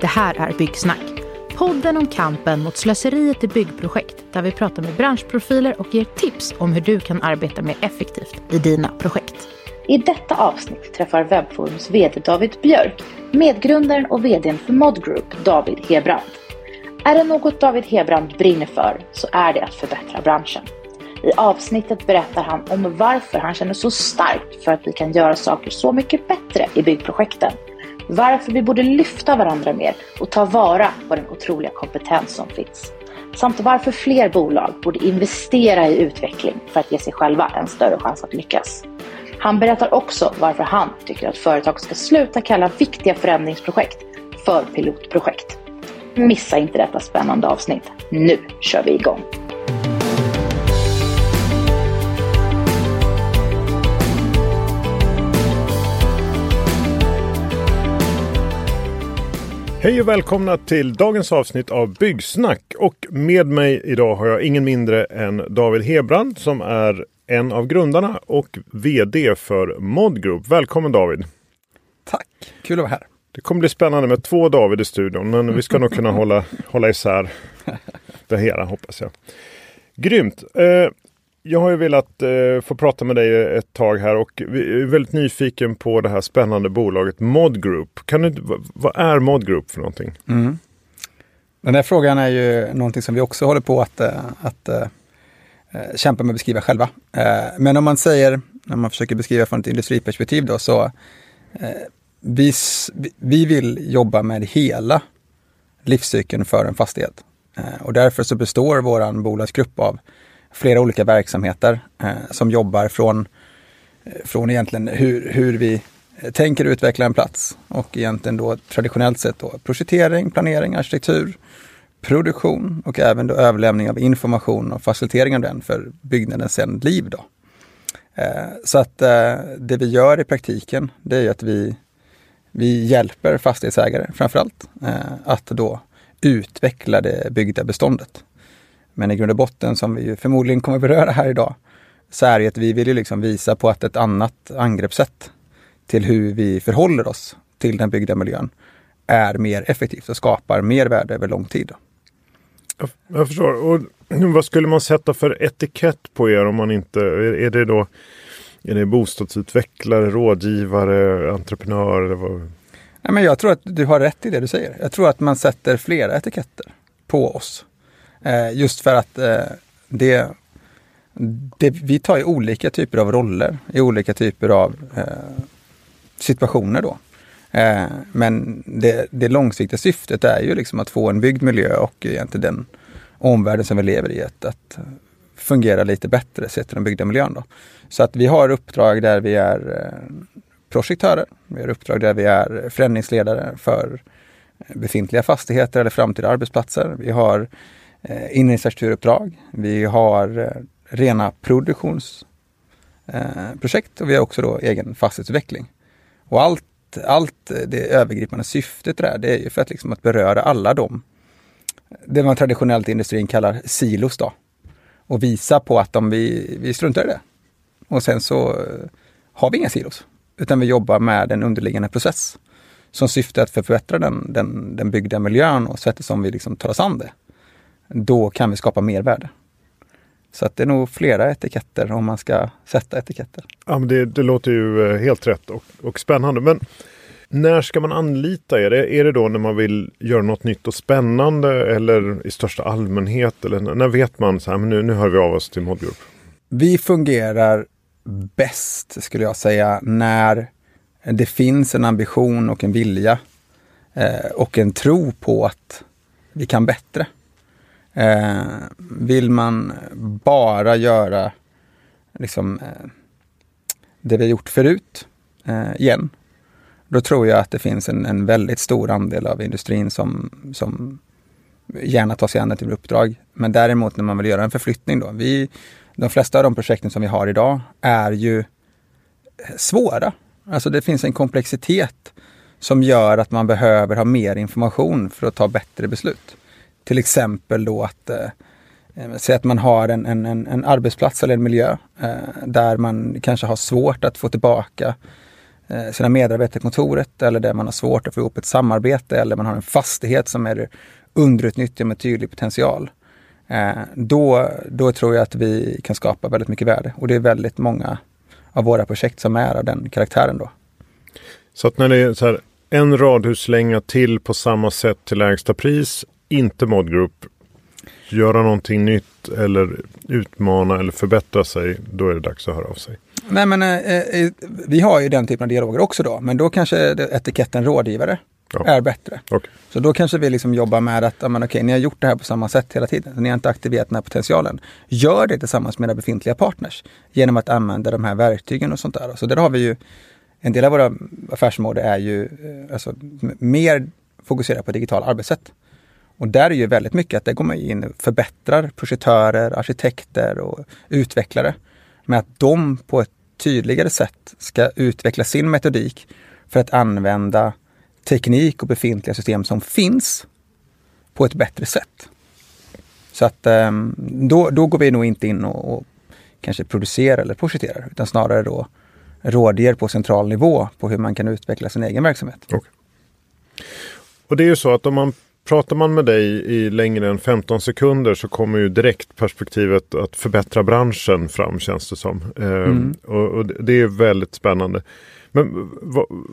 Det här är Byggsnack. Podden om kampen mot slöseriet i byggprojekt där vi pratar med branschprofiler och ger tips om hur du kan arbeta mer effektivt i dina projekt. I detta avsnitt träffar Webforums VD David Björk medgrundaren och VDn för Mod Group, David Hebrand. Är det något David Hebrand brinner för så är det att förbättra branschen. I avsnittet berättar han om varför han känner så starkt för att vi kan göra saker så mycket bättre i byggprojekten. Varför vi borde lyfta varandra mer och ta vara på den otroliga kompetens som finns. Samt varför fler bolag borde investera i utveckling för att ge sig själva en större chans att lyckas. Han berättar också varför han tycker att företag ska sluta kalla viktiga förändringsprojekt för pilotprojekt. Missa inte detta spännande avsnitt. Nu kör vi igång! Hej och välkomna till dagens avsnitt av Byggsnack. Och med mig idag har jag ingen mindre än David Hebrand som är en av grundarna och VD för Mod Group. Välkommen David! Tack, kul att vara här. Det kommer bli spännande med två David i studion men vi ska nog kunna hålla, hålla isär det hela hoppas jag. Grymt! Eh, jag har ju velat eh, få prata med dig ett tag här och vi är väldigt nyfiken på det här spännande bolaget Mod Group. Kan du, vad är Mod Group för någonting? Mm. Den här frågan är ju någonting som vi också håller på att, eh, att, äh, kämpa med att beskriva själva. Äh, men om man säger, när man försöker beskriva från ett industriperspektiv då, så äh, vi, vi vill jobba med hela livscykeln för en fastighet. och därför så består vår bolagsgrupp av flera olika verksamheter eh, som jobbar från, eh, från egentligen hur, hur vi tänker utveckla en plats och egentligen då traditionellt sett då projektering, planering, arkitektur, produktion och även då överlämning av information och facilitering av den för byggnadens sen liv. Då. Eh, så att eh, det vi gör i praktiken, det är att vi, vi hjälper fastighetsägare framförallt eh, att då utveckla det byggda beståndet. Men i grund och botten, som vi förmodligen kommer beröra här idag, så är det att vi vill ju liksom visa på att ett annat angreppssätt till hur vi förhåller oss till den byggda miljön är mer effektivt och skapar mer värde över lång tid. Jag, jag förstår. Och vad skulle man sätta för etikett på er om man inte... Är, är det då är det bostadsutvecklare, rådgivare, entreprenör? Eller vad? Nej, men jag tror att du har rätt i det du säger. Jag tror att man sätter flera etiketter på oss. Eh, just för att eh, det, det, vi tar ju olika typer av roller i olika typer av eh, situationer då. Eh, men det, det långsiktiga syftet är ju liksom att få en byggd miljö och egentligen den omvärlden som vi lever i att, att fungera lite bättre sett till den byggda miljön. Då. Så att vi har uppdrag där vi är eh, projektörer. Vi har uppdrag där vi är förändringsledare för eh, befintliga fastigheter eller framtida arbetsplatser. Vi har eh, Eh, inredningsarkitekturuppdrag. Vi har eh, rena produktionsprojekt eh, och vi har också då egen fastighetsutveckling. Och allt, allt eh, det övergripande syftet där, det är ju för att, liksom att beröra alla de, det man traditionellt i industrin kallar silos då. Och visa på att om vi, vi struntar i det. Och sen så eh, har vi inga silos, utan vi jobbar med en underliggande process som syftar att förbättra den, den, den byggda miljön och sättet som vi liksom tar oss an det då kan vi skapa mervärde. Så att det är nog flera etiketter om man ska sätta etiketter. Ja, men det, det låter ju eh, helt rätt och, och spännande. Men när ska man anlita er? Är det då när man vill göra något nytt och spännande eller i största allmänhet? Eller när vet man så här, men nu, nu hör vi av oss till Modgroup? Vi fungerar bäst, skulle jag säga, när det finns en ambition och en vilja eh, och en tro på att vi kan bättre. Eh, vill man bara göra liksom, eh, det vi har gjort förut eh, igen, då tror jag att det finns en, en väldigt stor andel av industrin som, som gärna tar sig an ett uppdrag. Men däremot när man vill göra en förflyttning då. Vi, de flesta av de projekten som vi har idag är ju svåra. Alltså det finns en komplexitet som gör att man behöver ha mer information för att ta bättre beslut. Till exempel då att eh, Säg att man har en, en, en, arbetsplats eller en miljö eh, där man kanske har svårt att få tillbaka eh, sina medarbetare i kontoret eller där man har svårt att få ihop ett samarbete eller man har en fastighet som är underutnyttjad med tydlig potential. Eh, då, då tror jag att vi kan skapa väldigt mycket värde och det är väldigt många av våra projekt som är av den karaktären då. Så att när det är så här, en radhuslänga till på samma sätt till lägsta pris, inte Modgroup, göra någonting nytt eller utmana eller förbättra sig, då är det dags att höra av sig. Nej men eh, eh vi har ju den typen av dialoger också då, men då kanske etiketten rådgivare ja. är bättre. Okay. Så då kanske vi liksom jobbar med att, men okej, ni har gjort det här på samma sätt hela tiden. Ni har inte aktiverat den här potentialen. Gör det tillsammans med era befintliga partners genom att använda de här verktygen och sånt där. Så där har vi ju, en del av våra affärsområden är ju eh, alltså, mer fokuserat på digitala arbetssätt. Och där är ju väldigt mycket att det går man in och förbättrar projektörer, arkitekter och utvecklare med att de på ett tydligare sätt ska utveckla sin metodik för att använda teknik och befintliga system som finns på ett bättre sätt. Så att ehm, då, då går vi nog inte in och, och kanske producerar eller projekterar utan snarare då rådger på central nivå på hur man kan utveckla sin egen verksamhet. Okay. Och det är ju så att om man pratar man med dig i längre än 15 sekunder så kommer ju direkt perspektivet att förbättra branschen fram känns det som. Ehm, mm. och, och, det är väldigt spännande. Men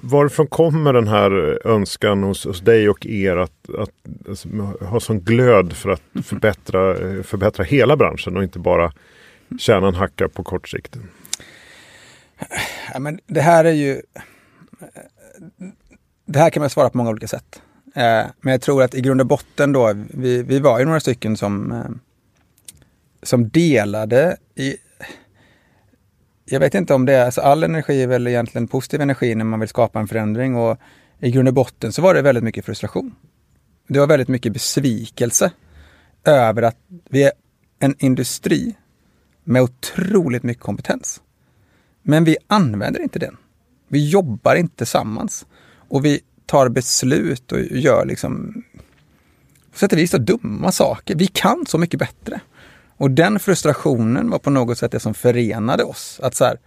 varifrån kommer den här önskan hos, hos dig och er att, att alltså, ha sån glöd för att förbättra, förbättra hela branschen och inte bara tjäna en hacka på kort sikt? Ja, men det här är ju... Det här kan man svara på många olika sätt. Eh, men jag tror att i grund och botten då, vi, vi var ju några stycken som, eh, som delade i jag vet inte om det är, alltså all energi är väl egentligen positiv energi när man vill skapa en förändring och i grund och botten så var det väldigt mycket frustration. Det var väldigt mycket besvikelse över att vi är en industri med otroligt mycket kompetens. Men vi använder inte den. Vi jobbar inte tillsammans och vi tar beslut och gör liksom på sätt och vis dumma saker. Vi kan så mycket bättre. Och den frustrationen var på något sätt det som förenade oss. Att så här,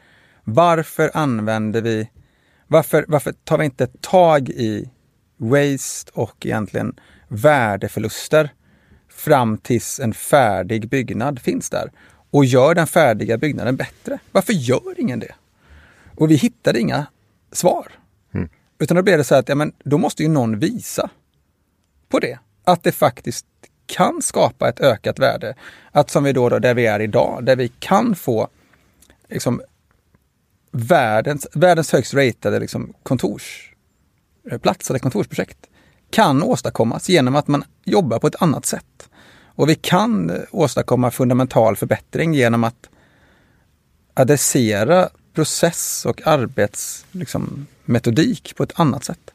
varför använder vi, varför, varför tar vi inte tag i waste och egentligen värdeförluster fram tills en färdig byggnad finns där och gör den färdiga byggnaden bättre. Varför gör ingen det? Och vi hittade inga svar. Mm. Utan då blir det så att ja, men, då måste ju någon visa på det. Att det faktiskt kan skapa ett ökat värde. Att som vi då, då där vi är idag, där vi kan få liksom, världens, världens högst ratade liksom, kontorsplats eh, eller kontorsprojekt kan åstadkommas genom att man jobbar på ett annat sätt. Och vi kan åstadkomma fundamental förbättring genom att adressera process och arbetsmetodik liksom, på ett annat sätt.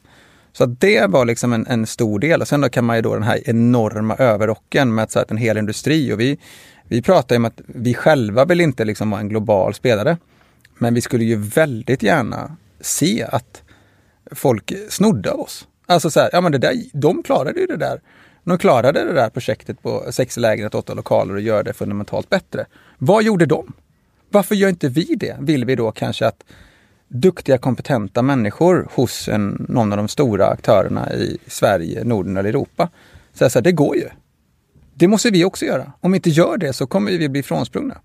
Så det var liksom en, en, stor del. Och sen då kan man ju då den här enorma överrocken med att, att en hel industri och vi, vi pratar ju om att vi själva vill inte liksom vara en global spelare. Men vi skulle ju väldigt gärna se att folk snodde av oss. Alltså så här, ja men det där, de klarade ju det där. De klarade det där projektet på sex lägenheter, åtta lokaler och gör det fundamentalt bättre. Vad gjorde de? Varför gör inte vi det? Vill vi då kanske att duktiga, kompetenta människor hos en, någon av de stora aktörerna i Sverige, Norden eller Europa. säger så här, det går ju. Det måste vi också göra. Om vi inte gör det så kommer vi bli frånsprungna.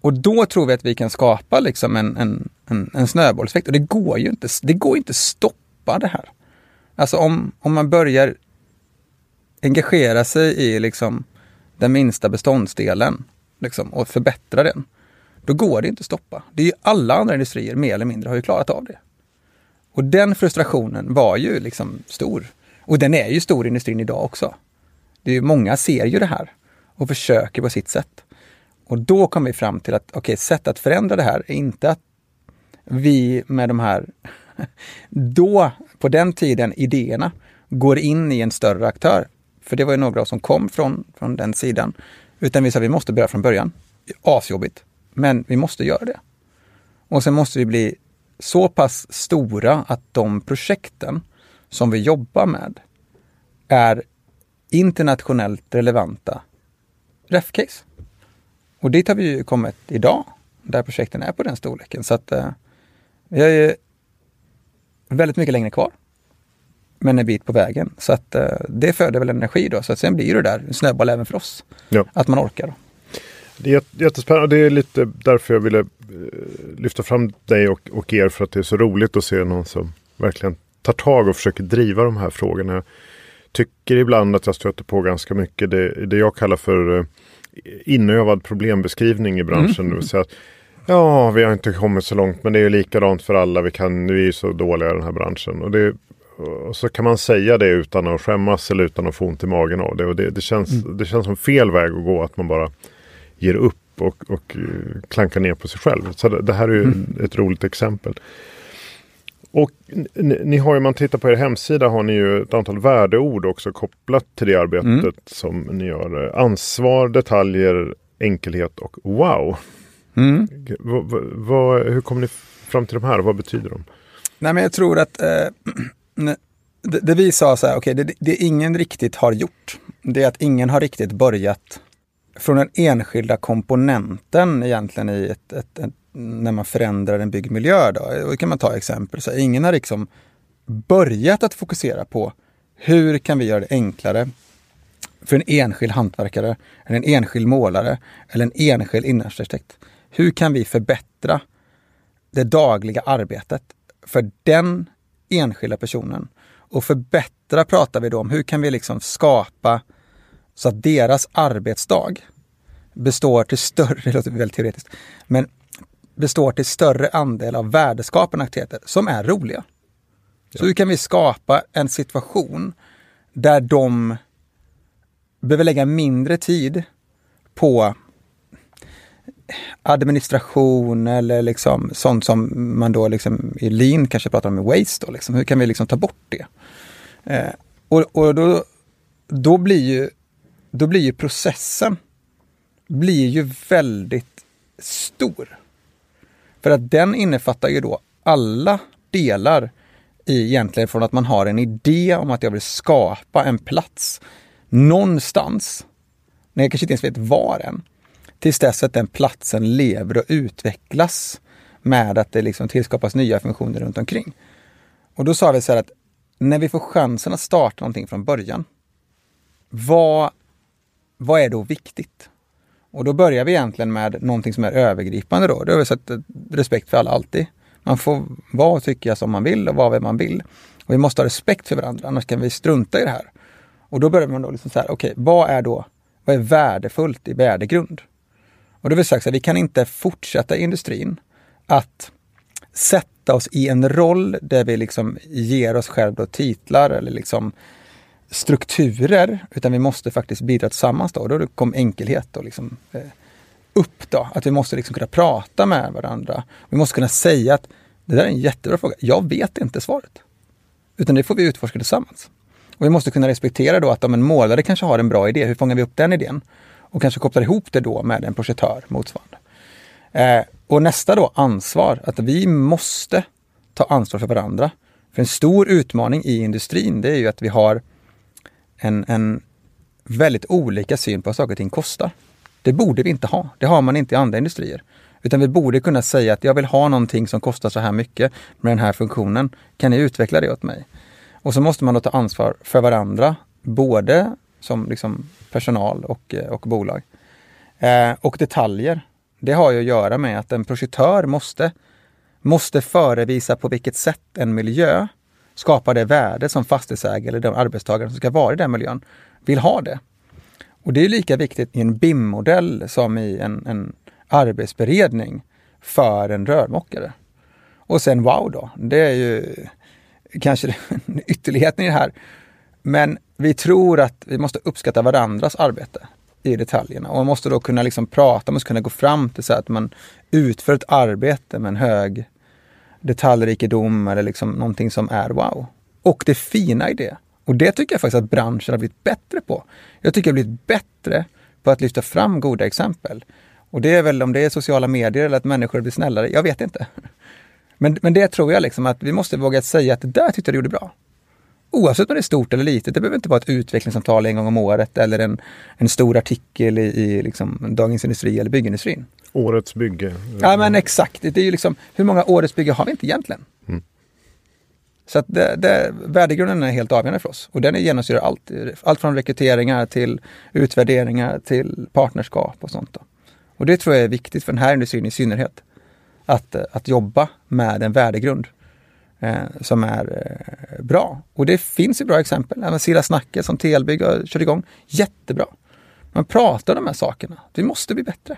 Och då tror vi att vi kan skapa liksom en, en, en, en snöbollseffekt. Och det går ju inte. Det går inte stoppa det här. Alltså om, om man börjar engagera sig i liksom den minsta beståndsdelen liksom, och förbättra den då går det inte att stoppa. Det är ju alla andra industrier mer eller mindre har ju klarat av det. Och den frustrationen var ju liksom stor. Och den är ju stor i industrin idag också. Det är många ser ju det här och försöker på sitt sätt. Och då kom vi fram till att okej, okay, sätt att förändra det här är inte att vi med de här, då, på den tiden, idéerna, går in i en större aktör. För det var ju några som kom från, från den sidan. Utan vi sa vi måste börja från början. Asjobbigt. Men vi måste göra det. Och sen måste vi bli så pass stora att de projekten som vi jobbar med är internationellt relevanta refcase. Och dit har vi ju kommit idag, där projekten är på den storleken. Så att eh, jag är väldigt mycket längre kvar. Men en bit på vägen. Så att eh, det föder väl energi då. Så att sen blir det där en snöboll även för oss. Ja. Att man orkar. Det är jättespännande. Det är lite därför jag ville eh, lyfta fram dig och, och er. För att det är så roligt att se någon som verkligen tar tag och försöker driva de här frågorna. Jag tycker ibland att jag stöter på ganska mycket det, det jag kallar för eh, inövad problembeskrivning i branschen. Mm. Det ja, vi har inte kommit så långt men det är likadant för alla. Vi, kan, vi är så dåliga i den här branschen. Och, det, och så kan man säga det utan att skämmas eller utan att få ont i magen av det. Och det, det, känns, mm. det känns som fel väg att gå att man bara ger upp och, och eh, klankar ner på sig själv. Så det, det här är ju mm. ett roligt exempel. Och ni, ni, har ju, om man tittar på er hemsida, har ni ju ett antal värdeord också kopplat till det arbetet mm. som ni gör. Ansvar, detaljer, enkelhet och wow. Mm. Va, va, hur kommer ni fram till de här vad betyder de? Nej, men jag tror att eh, det, det, vi sa så här, okay, det, det ingen riktigt har gjort, det är att ingen har riktigt börjat från den enskilda komponenten egentligen i ett, ett, ett när man förändrar en byggd miljö. Då. då kan man ta exempel. Så ingen har liksom börjat att fokusera på hur kan vi göra det enklare för en enskild hantverkare, eller en enskild målare eller en enskild innerarkitekt. Hur kan vi förbättra det dagliga arbetet för den enskilda personen? Och förbättra pratar vi då om hur kan vi liksom skapa så att deras arbetsdag består till större, det låter väldigt teoretiskt, men består till större andel av värdeskapande aktiviteter som är roliga. Ja. Så hur kan vi skapa en situation där de behöver lägga mindre tid på administration eller liksom sånt som man då liksom i lean kanske pratar om i waste. Då, liksom. Hur kan vi liksom ta bort det? Eh, och och då, då, blir ju, då blir ju processen blir ju väldigt stor. För att den innefattar ju då alla delar i egentligen från att man har en idé om att jag vill skapa en plats någonstans, när jag kanske inte ens vet var än, tills dess att den platsen lever och utvecklas med att det liksom tillskapas nya funktioner runt omkring. Och då sa vi så här att när vi får chansen att starta någonting från början, vad, vad är då viktigt? Och då börjar vi egentligen med någonting som är övergripande då. Det har vi sett eh, respekt för alla alltid. Man får vara och tycka som man vill och vara vem man vill. Och vi måste ha respekt för varandra, annars kan vi strunta i det här. Och då börjar man då liksom så här, okej, okay, vad är då, vad är värdefullt i värdegrund? Och då har vi sagt att vi kan inte fortsätta i industrin att sätta oss i en roll där vi liksom ger oss själva titlar eller liksom strukturer, utan vi måste faktiskt bidra tillsammans. Då, då kom enkelhet och liksom, eh, upp. Då, att vi måste liksom kunna prata med varandra. Vi måste kunna säga att det där är en jättebra fråga. Jag vet inte svaret. Utan det får vi utforska tillsammans. Och vi måste kunna respektera då att om en målare kanske har en bra idé, hur fångar vi upp den idén? Och kanske kopplar ihop det då med en projektör motsvarande. Eh, och nästa då, ansvar. Att vi måste ta ansvar för varandra. För en stor utmaning i industrin, det är ju att vi har en, en väldigt olika syn på vad saker och ting kostar. Det borde vi inte ha. Det har man inte i andra industrier. Utan vi borde kunna säga att jag vill ha någonting som kostar så här mycket med den här funktionen. Kan ni utveckla det åt mig? Och så måste man då ta ansvar för varandra, både som liksom personal och, eh, och bolag. Eh, och detaljer, det har ju att göra med att en projektör måste, måste förevisa på vilket sätt en miljö skapar det värde som fastighetsägare eller de arbetstagare som ska vara i den miljön vill ha det. Och det är lika viktigt i en BIM-modell som i en, en arbetsberedning för en rörmokare. Och sen wow då, det är ju kanske ytterligheten i det här. Men vi tror att vi måste uppskatta varandras arbete i detaljerna och man måste då kunna liksom prata, man måste kunna gå fram till så att man utför ett arbete med en hög detaljrikedom eller liksom någonting som är wow. Och det fina i det. Och det tycker jag faktiskt att branschen har blivit bättre på. Jag tycker jag har blivit bättre på att lyfta fram goda exempel. Och det är väl om det är sociala medier eller att människor blir snällare, jag vet inte. Men, men det tror jag liksom att vi måste våga säga att det där tyckte jag du gjorde bra. Oavsett om det är stort eller litet. Det behöver inte vara ett utvecklingssamtal en gång om året eller en, en stor artikel i, i liksom Dagens Industri eller byggindustrin. Årets bygge. Ja men exakt. Det är ju liksom, hur många årets bygge har vi inte egentligen? Mm. Så att det, det, värdegrunden är helt avgörande för oss och den genomsyrar allt. Allt från rekryteringar till utvärderingar till partnerskap och sånt. Då. Och det tror jag är viktigt för den här industrin i synnerhet. Att, att jobba med en värdegrund eh, som är eh, bra. Och det finns ju bra exempel. Även Silla Snacke som Telbygg har kört igång. Jättebra. Man pratar om de här sakerna. Vi måste bli bättre.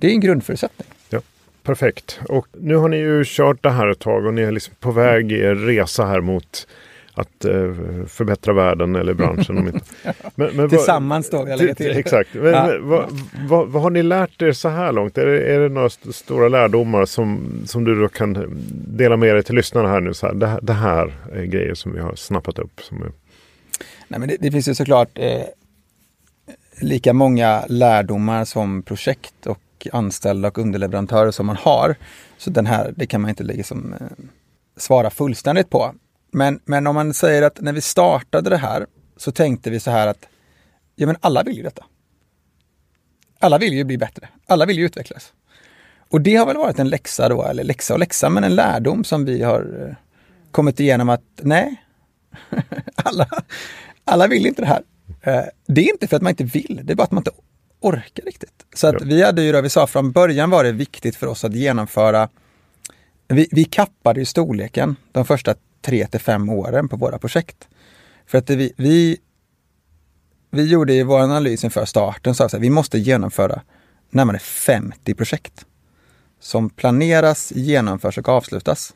Det är en grundförutsättning. Ja, perfekt. Och nu har ni ju kört det här ett tag och ni är liksom på väg i er resa här mot att eh, förbättra världen eller branschen. Om inte. Men, men Tillsammans då, jag lägger till. Exakt. Men, ja. men, vad, vad, vad, har ni lärt er så här långt? Är det, är det några st stora lärdomar som, som du då kan dela med dig till lyssnarna här nu? Så här, det, det här är grejer som vi har snappat upp. Som är... Nej, men det, det finns ju såklart eh, lika många lärdomar som projekt och anställda och underleverantörer som man har. Så den här, det kan man inte liksom, eh, svara fullständigt på. Men, men om man säger att när vi startade det här så tänkte vi så här att ja, men alla vill ju detta. Alla vill ju bli bättre. Alla vill ju utvecklas. Och det har väl varit en läxa då, eller läxa och läxa, men en lärdom som vi har eh, kommit igenom att nej, alla, alla vill inte det här. Eh, det är inte för att man inte vill, det är bara att man inte orkar riktigt. Så att vi hade ju, då, vi sa från början var det viktigt för oss att genomföra, vi, vi kappade ju storleken de första tre till fem åren på våra projekt. För att vi, vi, vi gjorde i vår analys inför starten, så att vi måste genomföra närmare 50 projekt som planeras, genomförs och avslutas.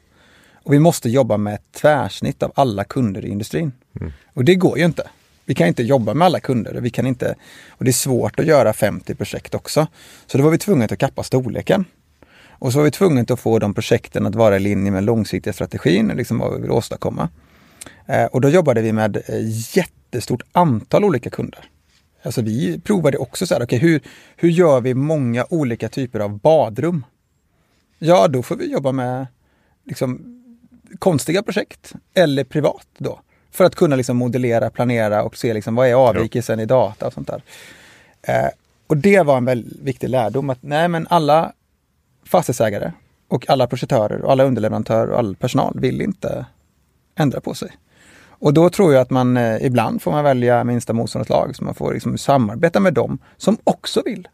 Och vi måste jobba med ett tvärsnitt av alla kunder i industrin. Mm. Och det går ju inte. Vi kan inte jobba med alla kunder. Vi kan inte, och det är svårt att göra 50 projekt också. Så då var vi tvungna att kappa storleken. Och så var vi tvungna att få de projekten att vara i linje med långsiktiga strategin, liksom vad vi vill åstadkomma. Eh, och då jobbade vi med eh, jättestort antal olika kunder. Alltså vi provade också så här, okay, hur, hur gör vi många olika typer av badrum? Ja, då får vi jobba med liksom, konstiga projekt eller privat då. För att kunna liksom modellera, planera och se liksom, vad är avvikelsen i data och sånt där. Eh, och det var en väldigt viktig lärdom att nej men alla fastighetsägare och alla projektörer och alla underleverantörer och all personal vill inte ändra på sig. Och då tror jag att man eh, ibland får man välja minsta motståndets lag, så man får liksom samarbeta med dem som också vill.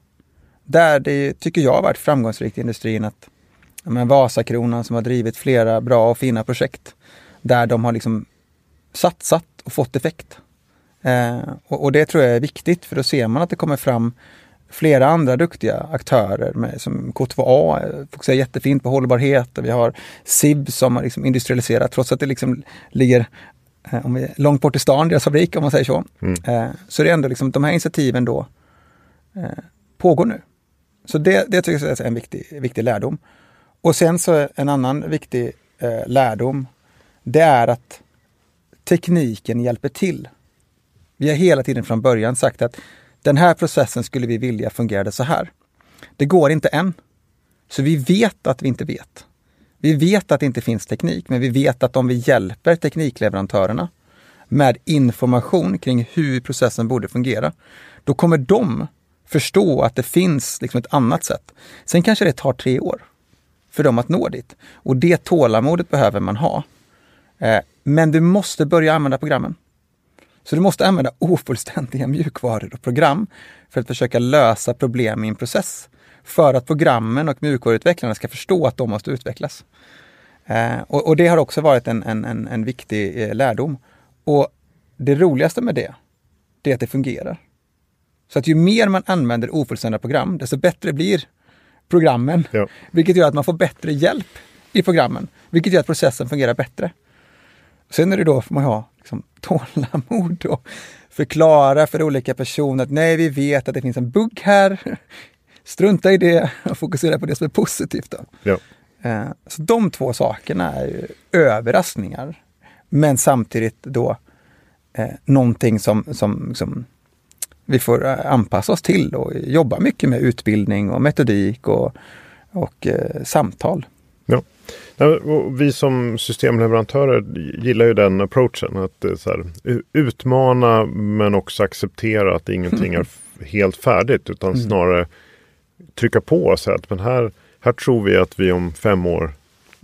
Där det tycker jag har varit framgångsrikt i industrin att men Vasakronan som har drivit flera bra och fina projekt där de har liksom satsat och fått effekt. Eh, och, och, det tror jag är viktigt för då ser man att det kommer fram flera andra duktiga aktörer med, som K2A fokuserar jättefint på hållbarhet och vi har SIB som har liksom industrialiserat trots att det liksom ligger eh, om vi långt bort i stan, deras fabrik om man säger så. Mm. Eh, så det är ändå liksom de här initiativen då eh, pågår nu. Så det, det tycker jag är en viktig, viktig lärdom. Och sen så en annan viktig eh, lärdom, det är att tekniken hjälper till. Vi har hela tiden från början sagt att den här processen skulle vi vilja fungerade så här. Det går inte än. Så vi vet att vi inte vet. Vi vet att det inte finns teknik, men vi vet att om vi hjälper teknikleverantörerna med information kring hur processen borde fungera, då kommer de förstå att det finns liksom ett annat sätt. Sen kanske det tar tre år för dem att nå dit. Och det tålamodet behöver man ha. Eh, men du måste börja använda programmen. Så du måste använda ofullständiga mjukvaror och program för att försöka lösa problem i en process. För att programmen och mjukvaruutvecklarna ska förstå att de måste utvecklas. Eh, och, och, det har också varit en, en, en, en viktig eh, lärdom. Och det roligaste med det, det är att det fungerar. Så att ju mer man använder ofullständiga program, desto bättre blir programmen. Ja. Vilket gör att man får bättre hjälp i programmen, vilket gör att processen fungerar bättre. Sen är det då, får man ha liksom, tålamod och förklara för olika personer att nej, vi vet att det finns en bugg här. Strunta i det och fokusera på det som är positivt. Då. Ja. Eh, så de två sakerna är överraskningar. Men samtidigt då eh, någonting som, som, som vi får eh, anpassa oss till och jobba mycket med utbildning och metodik och, och eh, samtal. Ja. Vi som systemleverantörer gillar ju den approachen. Att eh, här, utmana men också acceptera att ingenting är helt färdigt. Utan snarare trycka på och säga att men här, här tror vi att vi om fem år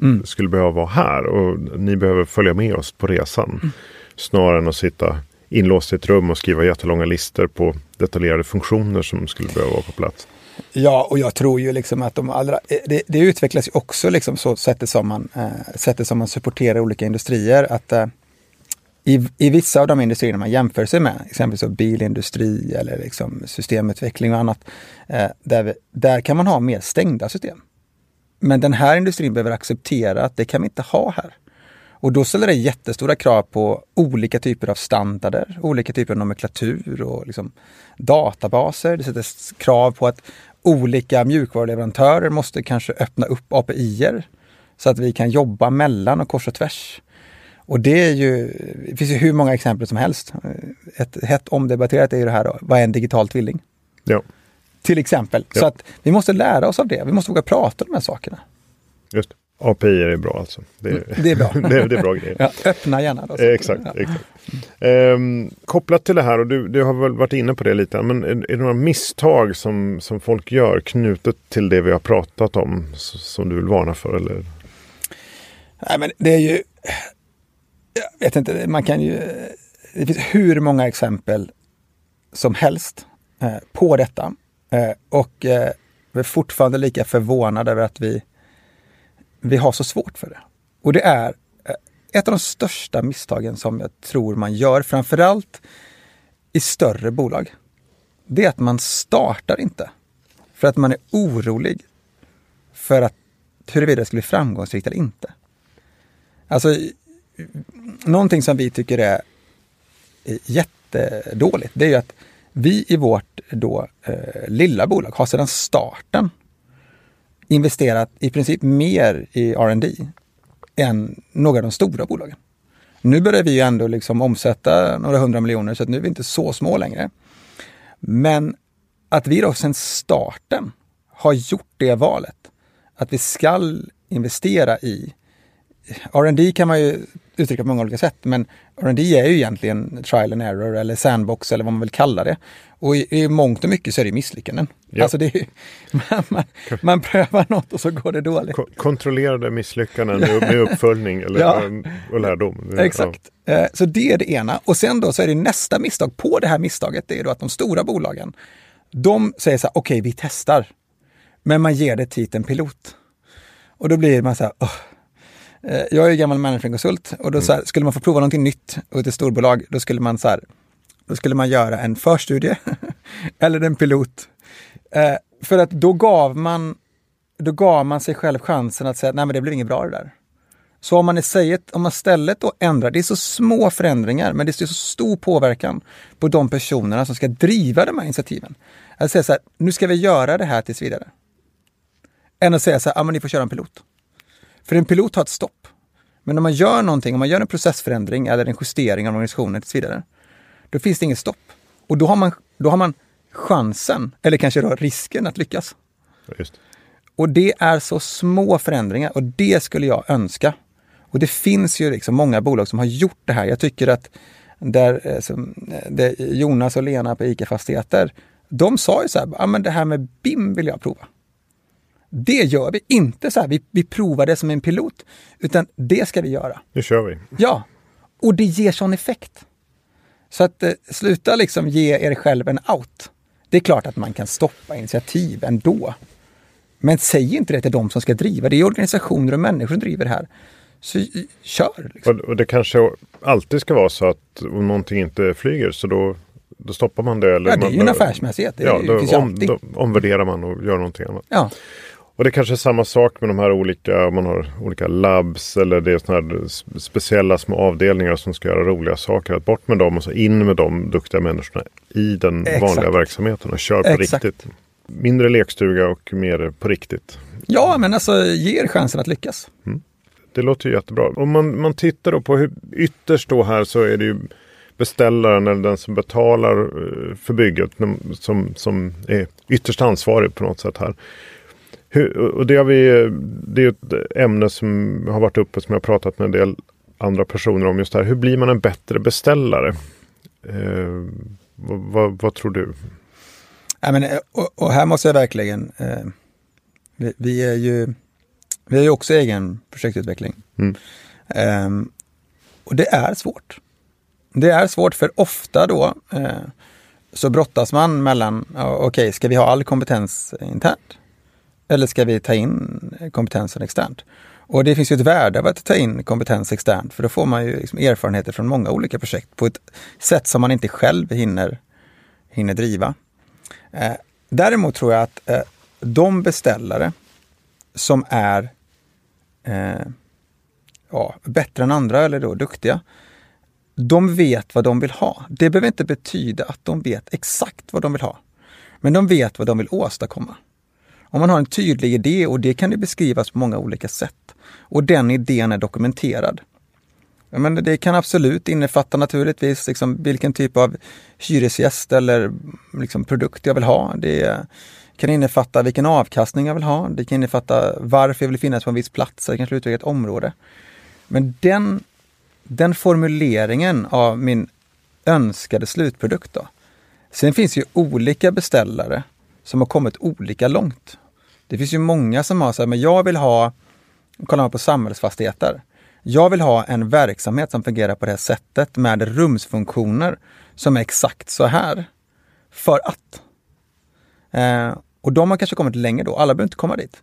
mm. skulle behöva vara här och ni behöver följa med oss på resan. Mm. Snarare än att sitta inlåst i ett rum och skriva jättelånga listor på detaljerade funktioner som skulle behöva vara på plats. Ja, och jag tror ju liksom att de allra, eh, det, det utvecklas ju också liksom så sättet som man, eh, sättet som man supporterar olika industrier. Att eh, i, i vissa av de industrierna man jämför sig med, exempelvis bilindustri eller liksom systemutveckling och annat, eh, där, vi, där kan man ha mer stängda system. Men den här industrin behöver acceptera att det kan vi inte ha här. Och då ställer det jättestora krav på olika typer av standarder, olika typer av nomenklatur och liksom databaser. Det sätter krav på att olika mjukvaruleverantörer måste kanske öppna upp API-er så att vi kan jobba mellan och kors och tvärs. Och det är ju, det finns ju hur många exempel som helst. Ett hett omdebatterat är ju det här då, vad är en digital tvilling? Ja. Till exempel. Ja. Så att vi måste lära oss av det. Vi måste våga prata om de här sakerna. Just API är bra alltså. Det är, det är bra. det, är, det är bra grejer. Ja, öppna gärna. Då, eh, exakt. Ja. exakt. Ehm, kopplat till det här, och du, du, har väl varit inne på det lite, men är, är det några misstag som, som folk gör knutet till det vi har pratat om som du vill varna för? Eller? Nej, men det är ju jag vet inte, man kan ju... Det finns hur många exempel som helst eh, på detta. Eh, och eh, vi är fortfarande lika förvånade över att vi, vi har så svårt för det. Och det är eh, ett av de största misstagen som jag tror man gör, framförallt i större bolag. Det är att man startar inte för att man är orolig för att huruvida det ska bli framgångsrikt eller inte. Alltså, någonting som vi tycker är jättedåligt, det är ju att vi i vårt då, eh, lilla bolag har sedan starten investerat i princip mer i R&D än några av de stora bolagen. Nu börjar vi ju ändå liksom omsätta några hundra miljoner så att nu är vi inte så små längre. Men att vi då sedan starten har gjort det valet att vi skall investera i R&D kan man ju uttrycka på många olika sätt, men R&D är ju egentligen trial and error eller sandbox eller vad man vill kalla det. Och i, i mångt och mycket så är det misslyckanden. Ja. Alltså det är, man, man, man, prövar något och så går det dåligt. Ko kontrollerade misslyckanden med uppföljning eller, ja. och lärdom. Exakt. Ja. Eh, så det är det ena. Och sen då så är det nästa misstag på det här misstaget, det är då att de stora bolagen, de säger så här, okej okay, vi testar. Men man ger det titeln pilot. Och då blir man så här, oh, jag är gammal managementkonsult och då så här, skulle man få prova någonting nytt hos ett storbolag, då skulle man så här, då skulle man göra en förstudie eller en pilot. Eh, för att då gav man då gav man sig själv chansen att säga nej men det blir inget bra det där. Så om man, säger, om man istället då ändrar, det är så små förändringar men det är så stor påverkan på de personerna som ska driva de här initiativen. Att säga så här, nu ska vi göra det här tills vidare. Än att säga så här, ja men ni får köra en pilot. För en pilot har ett stopp. Men om man gör någonting, om man gör en processförändring eller en justering av organisationen tills vidare, då finns det inget stopp. Och då har man, då har man chansen, eller kanske då risken att lyckas. Just. Och det är så små förändringar och det skulle jag önska. Och det finns ju liksom många bolag som har gjort det här. Jag tycker att där, eh, eh, där Jonas och Lena på ICA Fastigheter, de sa ju så här, ah, men det här med BIM vill jag prova. Det gör vi inte så här, vi, vi provar det som en pilot, utan det ska vi göra. Nu kör vi. Ja, och det ger sån effekt. Så att eh, sluta liksom ge er själv en out. Det är klart att man kan stoppa initiativ ändå. Men säg inte det till de som ska driva. Det är organisationer och människor som driver det här. Så kör! Liksom. Och, och, det kanske alltid ska vara så att om någonting inte flyger så då, då stoppar man det. Eller ja, det är ju en affärsmässighet. Det ja, då, om, då omvärderar man och gör någonting annat. Ja. Och det kanske är samma sak med de här olika, man har olika labs eller det är sådana här speciella små avdelningar som ska göra roliga saker. Att bort med dem och så in med de duktiga människorna i den Exakt. vanliga verksamheten och kör på Exakt. riktigt. Mindre lekstuga och mer på riktigt. Ja, men alltså ger chansen att lyckas. Mm. Det låter ju jättebra. Om man, man tittar då på hur ytterst då här så är det ju beställaren eller den som betalar eh, för bygget som, som är ytterst ansvarig på något sätt här. Hur, och det, har vi, det är ett ämne som har varit uppe som jag pratat med en del andra personer om just det här. Hur blir man en bättre beställare? Eh, vad, vad, vad, tror du? Ja, men, och, och, här måste jag verkligen... Eh, vi, vi, är ju... Vi har ju också egen projektutveckling. Mm. Um, och det är svårt. Det är svårt för ofta då eh, så brottas man mellan, okej, okay, ska vi ha all kompetens internt? Eller ska vi ta in kompetensen externt? Och det finns ju ett värde av att ta in kompetens externt för då får man ju liksom erfarenheter från många olika projekt på ett sätt som man inte själv hinner, hinner driva. Eh, däremot tror jag att eh, de beställare som är eh, ja, bättre än andra eller då duktiga, de vet vad de vill ha. Det behöver inte betyda att de vet exakt vad de vill ha. Men de vet vad de vill åstadkomma. Om man har en tydlig idé och det kan det beskrivas på många olika sätt. Och den idén är dokumenterad. Men det kan absolut innefatta naturligtvis liksom vilken typ av hyresgäst eller liksom produkt jag vill ha. Det kan innefatta vilken avkastning jag vill ha. Det kan innefatta varför jag vill finnas på en viss plats eller kanske utveckla ett område. Men den, den formuleringen av min önskade slutprodukt då. Sen finns ju olika beställare som har kommit olika långt. Det finns ju många som har sagt, men jag vill ha, kollar man på samhällsfastigheter, jag vill ha en verksamhet som fungerar på det här sättet med rumsfunktioner som är exakt så här. För att. Eh, och de har kanske kommit längre då, alla behöver inte komma dit.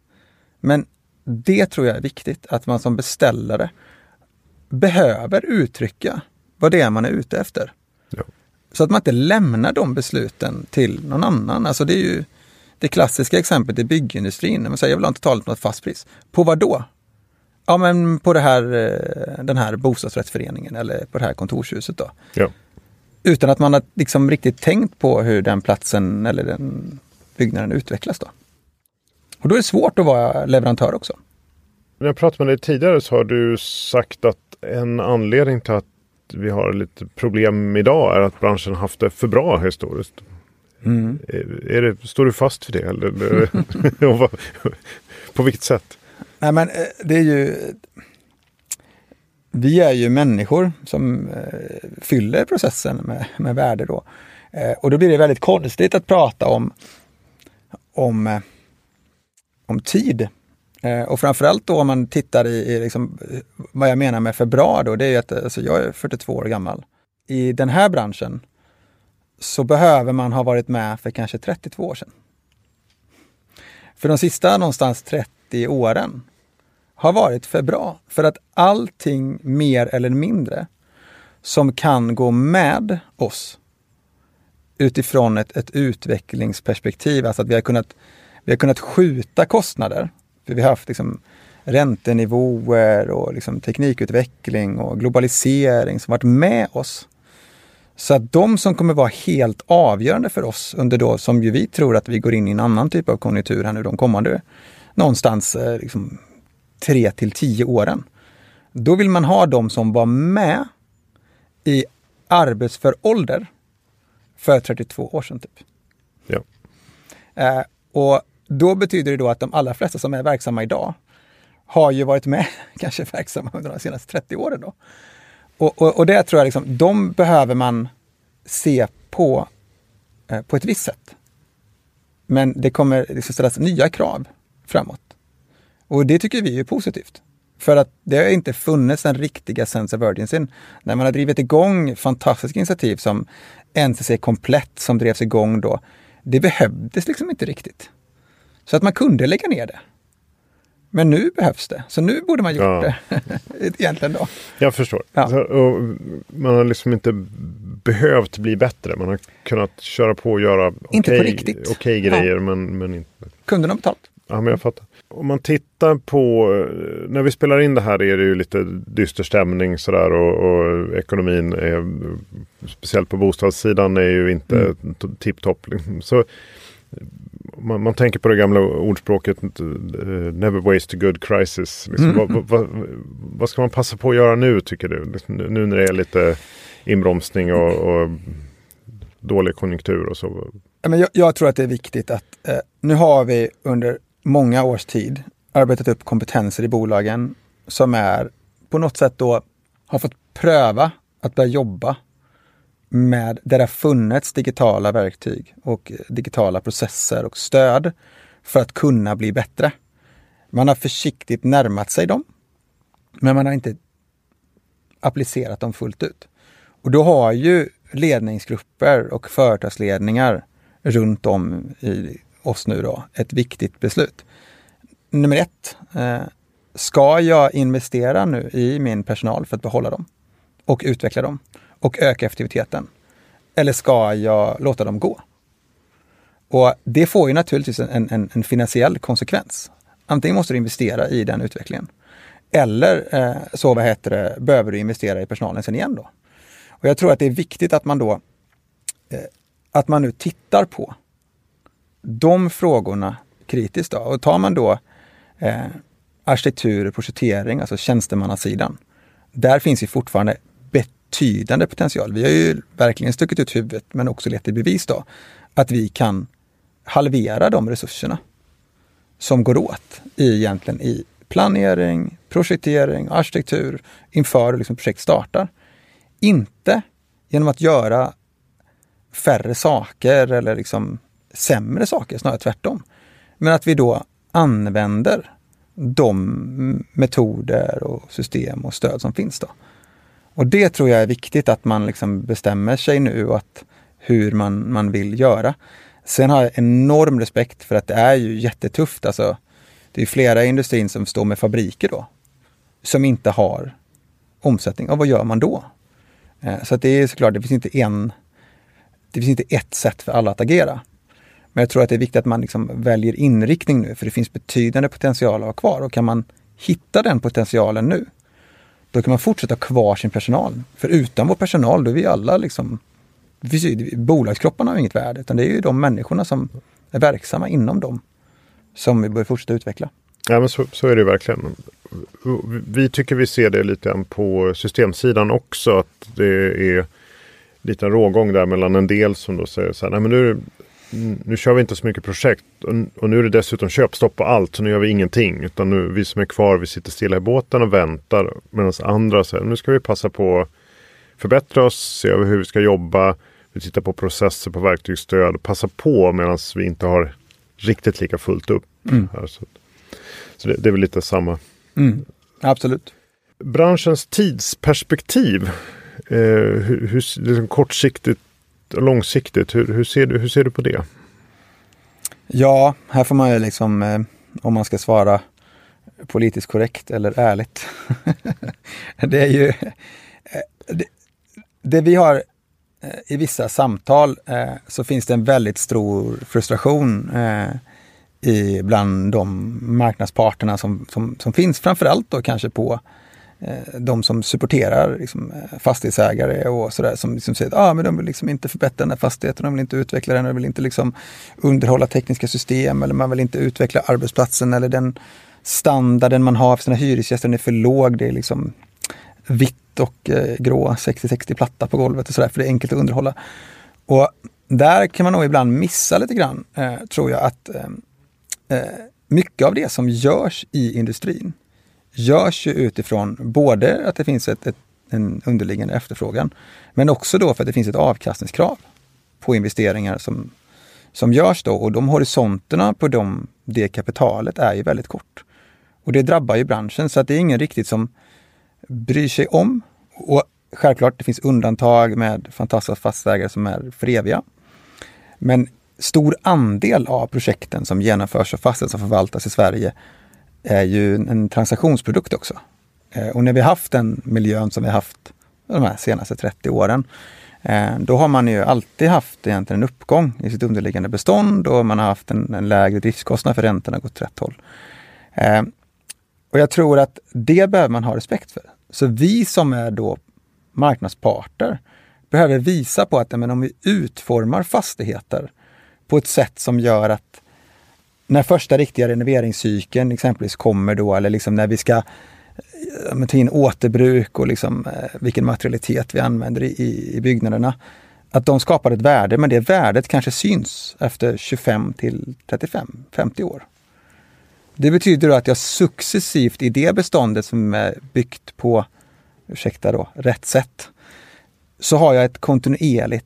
Men det tror jag är viktigt, att man som beställare behöver uttrycka vad det är man är ute efter. Ja. Så att man inte lämnar de besluten till någon annan. Alltså det är ju det klassiska exemplet i byggindustrin. Man säger jag vill ha en något fast pris. På vad då? Ja men på det här, eh, den här bostadsrättsföreningen eller på det här kontorshuset då. Ja. Utan att man har liksom riktigt tänkt på hur den platsen eller den byggnaden utvecklas då. Och då är det svårt att vara leverantör också. När jag pratade med dig tidigare så har du sagt att en anledning till att vi har lite problem idag är att branschen haft det för bra historiskt. Mm. Är det, står du fast för det? Eller, på vilket sätt? Nej men eh, det är ju... Vi är ju människor som eh, fyller processen med, med värde då. Och då blir det väldigt konstigt att prata om, om, om tid och framförallt då om man tittar i, i liksom, vad jag menar med för bra då, det är att alltså jag är 42 år gammal. I den här branschen så behöver man ha varit med för kanske 32 år sedan. För de sista någonstans 30 åren har varit för bra. För att allting mer eller mindre som kan gå med oss utifrån ett, ett utvecklingsperspektiv, alltså att vi har kunnat, vi har kunnat skjuta kostnader för vi har haft liksom räntenivåer och liksom teknikutveckling och globalisering som varit med oss. Så att de som kommer vara helt avgörande för oss under då, som ju vi tror att vi går in i en annan typ av konjunktur här nu de kommande någonstans eh, liksom, tre till tio åren. Då vill man ha de som var med i arbetsför ålder för 32 år sedan. Typ. Ja. Eh, och då betyder det då att de allra flesta som är verksamma idag har ju varit med, kanske verksamma under de senaste 30 åren. Då. Och, och, och det tror jag, liksom, de behöver man se på, eh, på ett visst sätt. Men det kommer liksom ställas nya krav framåt. Och det tycker vi är positivt. För att det har inte funnits den riktiga sense of urgency. När man har drivit igång fantastiska initiativ som NCC Komplett som drevs igång då. Det behövdes liksom inte riktigt. Så att man kunde lägga ner det. Men nu behövs det, så nu borde man gjort ja. det. Egentligen då. Jag förstår. Ja. Så, man har liksom inte behövt bli bättre. Man har kunnat köra på och göra okej okay, okay grejer. Ja. Men, men inte. Kunderna har betalt. Ja, men jag fattar. Om man tittar på, när vi spelar in det här är det ju lite dyster stämning sådär och, och ekonomin är, speciellt på bostadssidan är ju inte mm. tipptopp. Så man, man, tänker på det gamla ordspråket uh, Never waste a good crisis. Liksom, mm. vad, vad, vad, ska man passa på att göra nu tycker du? Liksom, nu när det är lite inbromsning och, och dålig konjunktur och så. Men jag, jag tror att det är viktigt att eh, nu har vi under många års tid arbetat upp kompetenser i bolagen som är på något sätt då har fått pröva att börja jobba med där det har funnits digitala verktyg och digitala processer och stöd för att kunna bli bättre. Man har försiktigt närmat sig dem, men man har inte applicerat dem fullt ut. Och då har ju ledningsgrupper och företagsledningar runt om i oss nu då ett viktigt beslut. Nummer ett, eh, ska jag investera nu i min personal för att behålla dem och utveckla dem och öka effektiviteten? Eller ska jag låta dem gå? Och det får ju naturligtvis en, en, en finansiell konsekvens. Antingen måste du investera i den utvecklingen. Eller eh, så vad heter det, behöver du investera i personalen sen igen då. Och jag tror att det är viktigt att man då eh, att man nu tittar på de frågorna kritiskt. Då. Och tar man då eh, arkitektur och projektering, alltså tjänstemannasidan. Där finns ju fortfarande betydande potential. Vi har ju verkligen stuckit ut huvudet men också lett i bevis då att vi kan halvera de resurserna som går åt i, egentligen i planering, projektering, arkitektur inför liksom projekt startar. Inte genom att göra färre saker eller liksom sämre saker, snarare tvärtom. Men att vi då använder de metoder och system och stöd som finns. då. Och det tror jag är viktigt att man liksom bestämmer sig nu att hur man, man vill göra. Sen har jag enorm respekt för att det är ju jättetufft. Alltså, det är flera i industrin som står med fabriker då, som inte har omsättning. Och vad gör man då? Eh, så att det är såklart, det finns inte en, det finns inte ett sätt för alla att agera. Men jag tror att det är viktigt att man liksom väljer inriktning nu, för det finns betydande potential att ha kvar. Och kan man hitta den potentialen nu, då kan man fortsätta ha kvar sin personal. För utan vår personal, då är vi alla liksom... Bolagskropparna har inget värde, utan det är ju de människorna som är verksamma inom dem som vi bör fortsätta utveckla. Ja, men så, så är det verkligen. Vi tycker vi ser det lite grann på systemsidan också. Att det är lite rågång där mellan en del som då säger så här, nej men nu, nu kör vi inte så mycket projekt och, och, nu är det dessutom köpstopp på allt så nu gör vi ingenting. Utan nu, vi som är kvar, vi sitter stilla i båten och väntar. Medan andra säger, nu ska vi passa på att förbättra oss, se över hur vi ska jobba. Vi tittar på processer, på verktygsstöd, passa på medan vi inte har riktigt lika fullt upp. Mm. Här, så så det, det, är väl lite samma. Mm. Absolut. Branschens tidsperspektiv. Eh, hur, hur, liksom kortsiktigt och långsiktigt. Hur, hur, ser du, hur ser du på det? Ja, här får man ju liksom, eh, om man ska svara politiskt korrekt eller ärligt. det är ju, eh, det, det, vi har eh, i vissa samtal eh, så finns det en väldigt stor frustration eh, i, bland de marknadsparterna som, som, som finns, framförallt då kanske på eh, Eh, de som supporterar liksom, eh, fastighetsägare och sådär som liksom säger att ah, men de vill liksom inte förbättra den här fastigheten, de vill inte utveckla den, de vill inte liksom underhålla tekniska system eller man vill inte utveckla arbetsplatsen eller den standarden man har för sina hyresgäster, den är för låg. Det är liksom vitt och eh, grå 60-60 platta på golvet och sådär för det är enkelt att underhålla. Och där kan man nog ibland missa lite grann, eh, tror jag, att eh, eh mycket av det som görs i industrin görs ju utifrån både att det finns ett, ett, en underliggande efterfrågan, men också då för att det finns ett avkastningskrav på investeringar som, som görs då och de horisonterna på de, det kapitalet är ju väldigt kort. Och det drabbar ju branschen så att det är ingen riktigt som bryr sig om. Och självklart, det finns undantag med fantastiska fastighetsägare som är för eviga. Men stor andel av projekten som genomförs och fastställs och förvaltas i Sverige är ju en transaktionsprodukt också. Eh, och när vi haft den miljön som vi haft de här senaste 30 åren, eh, då har man ju alltid haft egentligen en uppgång i sitt underliggande bestånd och man har haft en, en lägre driftskostnad för räntorna har gått rätt håll. Eh, och jag tror att det behöver man ha respekt för. Så vi som är då marknadsparter behöver visa på att men om vi utformar fastigheter på ett sätt som gör att när första riktiga renoveringscykeln exempelvis kommer då, eller liksom när vi ska eh, ta in återbruk och liksom, eh, vilken materialitet vi använder i, i byggnaderna. Att de skapar ett värde, men det värdet kanske syns efter 25 till 35, 50 år. Det betyder då att jag successivt i det beståndet som är byggt på, ursäkta då, rätt sätt, så har jag ett kontinuerligt,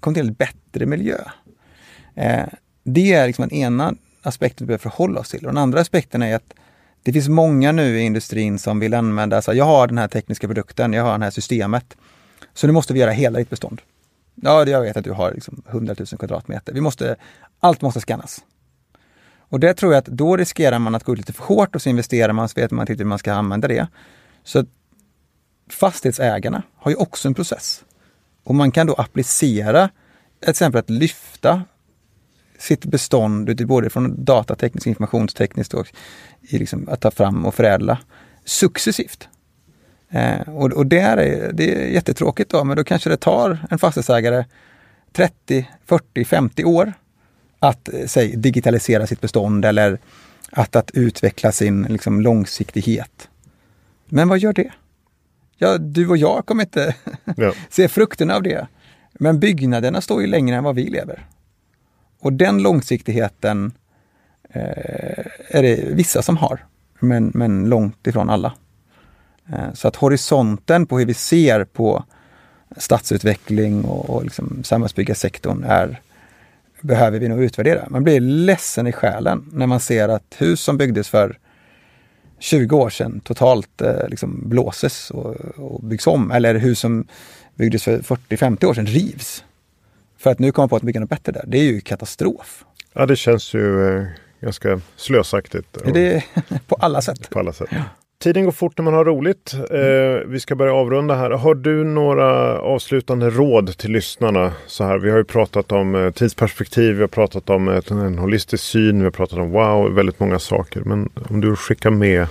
kontinuerligt bättre miljö. Eh, det är liksom den ena aspekten vi behöver förhålla oss till. Och den andra aspekten är att det finns många nu i industrin som vill använda, så jag har den här tekniska produkten, jag har det här systemet. Så nu måste vi göra hela ditt bestånd. Ja, jag vet att du har liksom 100 000 kvadratmeter. Vi måste, allt måste skannas. Och det tror jag att då riskerar man att gå ut lite för hårt och så investerar man så vet man inte hur man ska använda det. Så fastighetsägarna har ju också en process. Och man kan då applicera, till exempel att lyfta sitt bestånd, både från datatekniskt, informationstekniskt och i liksom att ta fram och förädla successivt. Eh, och, och det, är, det är jättetråkigt då, men då kanske det tar en fastighetsägare 30, 40, 50 år att eh, säg, digitalisera sitt bestånd eller att, att utveckla sin liksom, långsiktighet. Men vad gör det? Ja, du och jag kommer inte ja. se frukterna av det. Men byggnaderna står ju längre än vad vi lever. Och den långsiktigheten eh, är det vissa som har, men, men långt ifrån alla. Eh, så att horisonten på hur vi ser på stadsutveckling och, och liksom samhällsbyggarsektorn är, behöver vi nog utvärdera. Man blir ledsen i själen när man ser att hus som byggdes för 20 år sedan totalt eh, liksom blåses och, och byggs om. Eller hus som byggdes för 40-50 år sedan rivs. För att nu komma på att bygga något bättre där, det är ju katastrof. Ja, det känns ju eh, ganska slösaktigt. Det på alla sätt. På alla sätt. Ja. Tiden går fort när man har roligt. Eh, vi ska börja avrunda här. Har du några avslutande råd till lyssnarna? Så här, vi har ju pratat om eh, tidsperspektiv, vi har pratat om ett, en holistisk syn, vi har pratat om wow, väldigt många saker. Men om du skickar med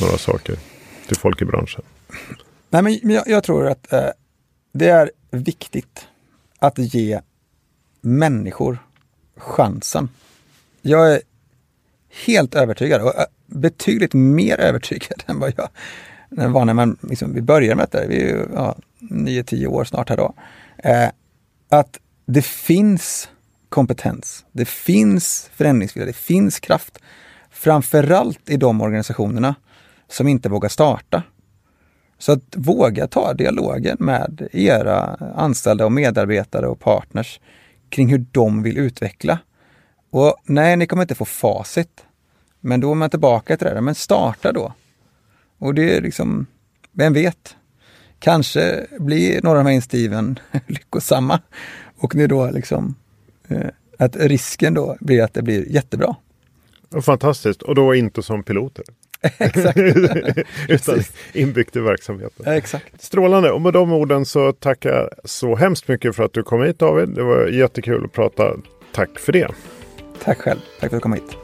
några saker till folk i branschen? Nej, men jag, jag tror att eh, det är viktigt att ge människor chansen. Jag är helt övertygad och betydligt mer övertygad än vad jag var när man liksom, vi började med detta. Vi är ju ja, 9-10 år snart här då. Eh, att det finns kompetens, det finns förändringsvilja, det finns kraft. Framförallt i de organisationerna som inte vågar starta. Så att våga ta dialogen med era anställda och medarbetare och partners kring hur de vill utveckla. Och nej, ni kommer inte få facit. Men då är man tillbaka till det där, men starta då. Och det är liksom, vem vet? Kanske blir några av de här instiven lyckosamma och ni då liksom, eh, att risken då blir att det blir jättebra. Fantastiskt, och då inte som piloter. exakt. Utan inbyggt i verksamheten. Exakt. Strålande. Och med de orden så tackar jag så hemskt mycket för att du kom hit David. Det var jättekul att prata. Tack för det. Tack själv. Tack för att du kom hit.